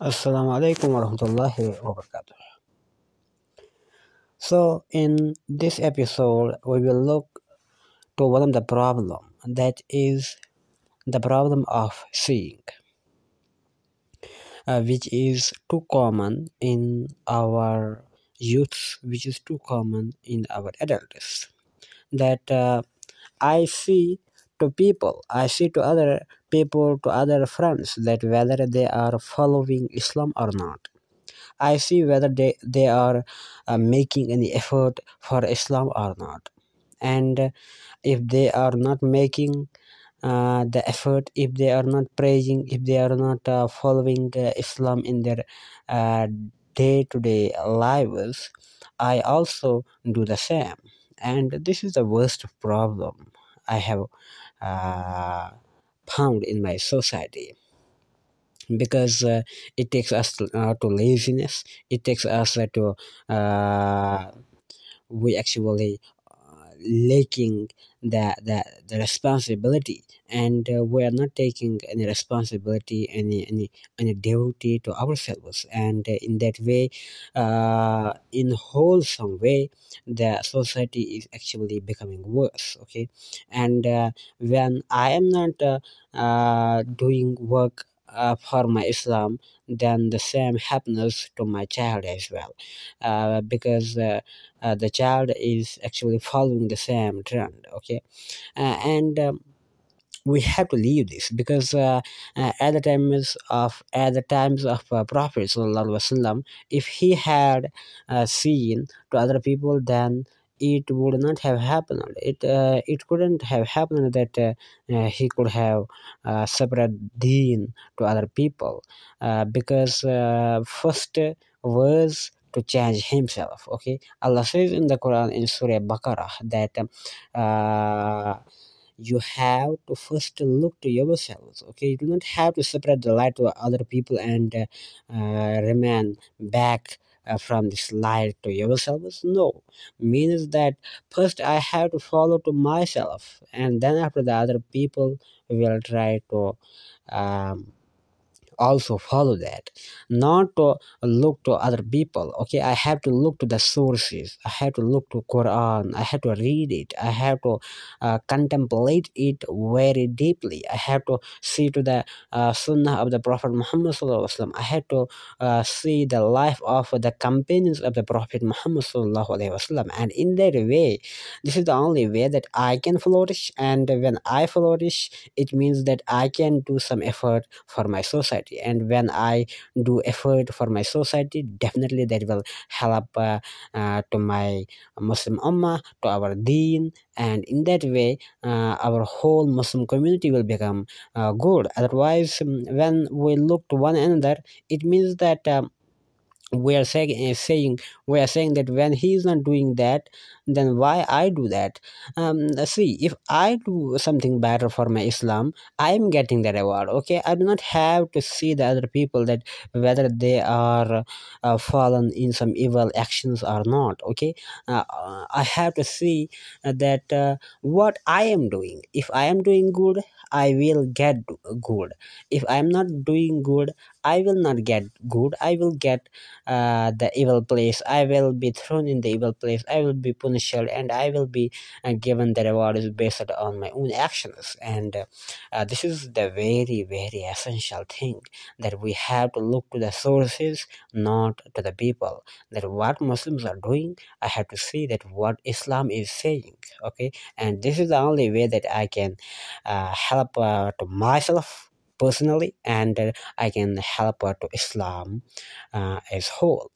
Assalamu alaikum warahmatullahi wabarakatuh. So in this episode we will look to one of the problem that is the problem of seeing uh, which is too common in our youths which is too common in our adults that uh, I see to people I see to other people to other friends that whether they are following Islam or not. I see whether they, they are uh, making any effort for Islam or not. And if they are not making uh, the effort, if they are not praying, if they are not uh, following uh, Islam in their day to day lives, I also do the same. And this is the worst problem I have uh, found in my society. Because uh, it takes us to, uh, to laziness. It takes us uh, to uh, we actually lacking the, the the responsibility and uh, we are not taking any responsibility any any any duty to ourselves. And uh, in that way uh, in wholesome way the society is actually becoming worse okay? And uh, when i am not uh, uh, doing work uh, for my Islam, then the same happens to my child as well, uh, because uh, uh, the child is actually following the same trend. Okay, uh, and um, we have to leave this because uh, uh, at the times of at the times of uh, Prophet if he had uh, seen to other people, then it would not have happened. It uh, it couldn't have happened that uh, uh, he could have uh, separate deen to other people uh, because uh, first was to change himself. Okay, Allah says in the Quran in Surah Baqarah that. You have to first look to yourselves okay you do not have to separate the light to other people and remain back uh, from this light to yourselves no. Means that first i have to follow to myself and then after the other people will try to um, also follow that not to look to other people okay? I have to look to the sources. I have to look to quran. I have to read it. I have to uh, contemplate it very deeply. I have to see to the uh, sunnah of the prophet muhammad i have to uh, see the life of the companions of the prophet muhammad and in that way this is the only way that i can flourish. And when i flourish it means that i can do some effort for my society society and when i do effort for my society definitely that will help uh, uh, to my muslim ummah to our deen and in that way uh, our whole muslim community will become uh, good. Otherwise um, when we look to one another it means that um, we are saying, uh, saying we are saying that when he is not doing that then why i do that? Um see if i do something better for my islam i am getting the reward okay? I do not have to see the other people that whether they are uh, fallen in some evil actions or not okay? Uh, i have to see that uh, what i am doing. If i am doing good i will get good. If i am not doing good i will not get good. I will get uh, the evil place. I will be thrown in the evil place. I will be punished and i will be uh, given the reward is based on my own actions. And uh, this is the very very essential thing that we have to look to the sources not to the people. That what muslims are doing i have to see that what islam is saying okay? And this is the only way that i can uh, help uh, to myself personally and uh, i can help uh, to islam as whole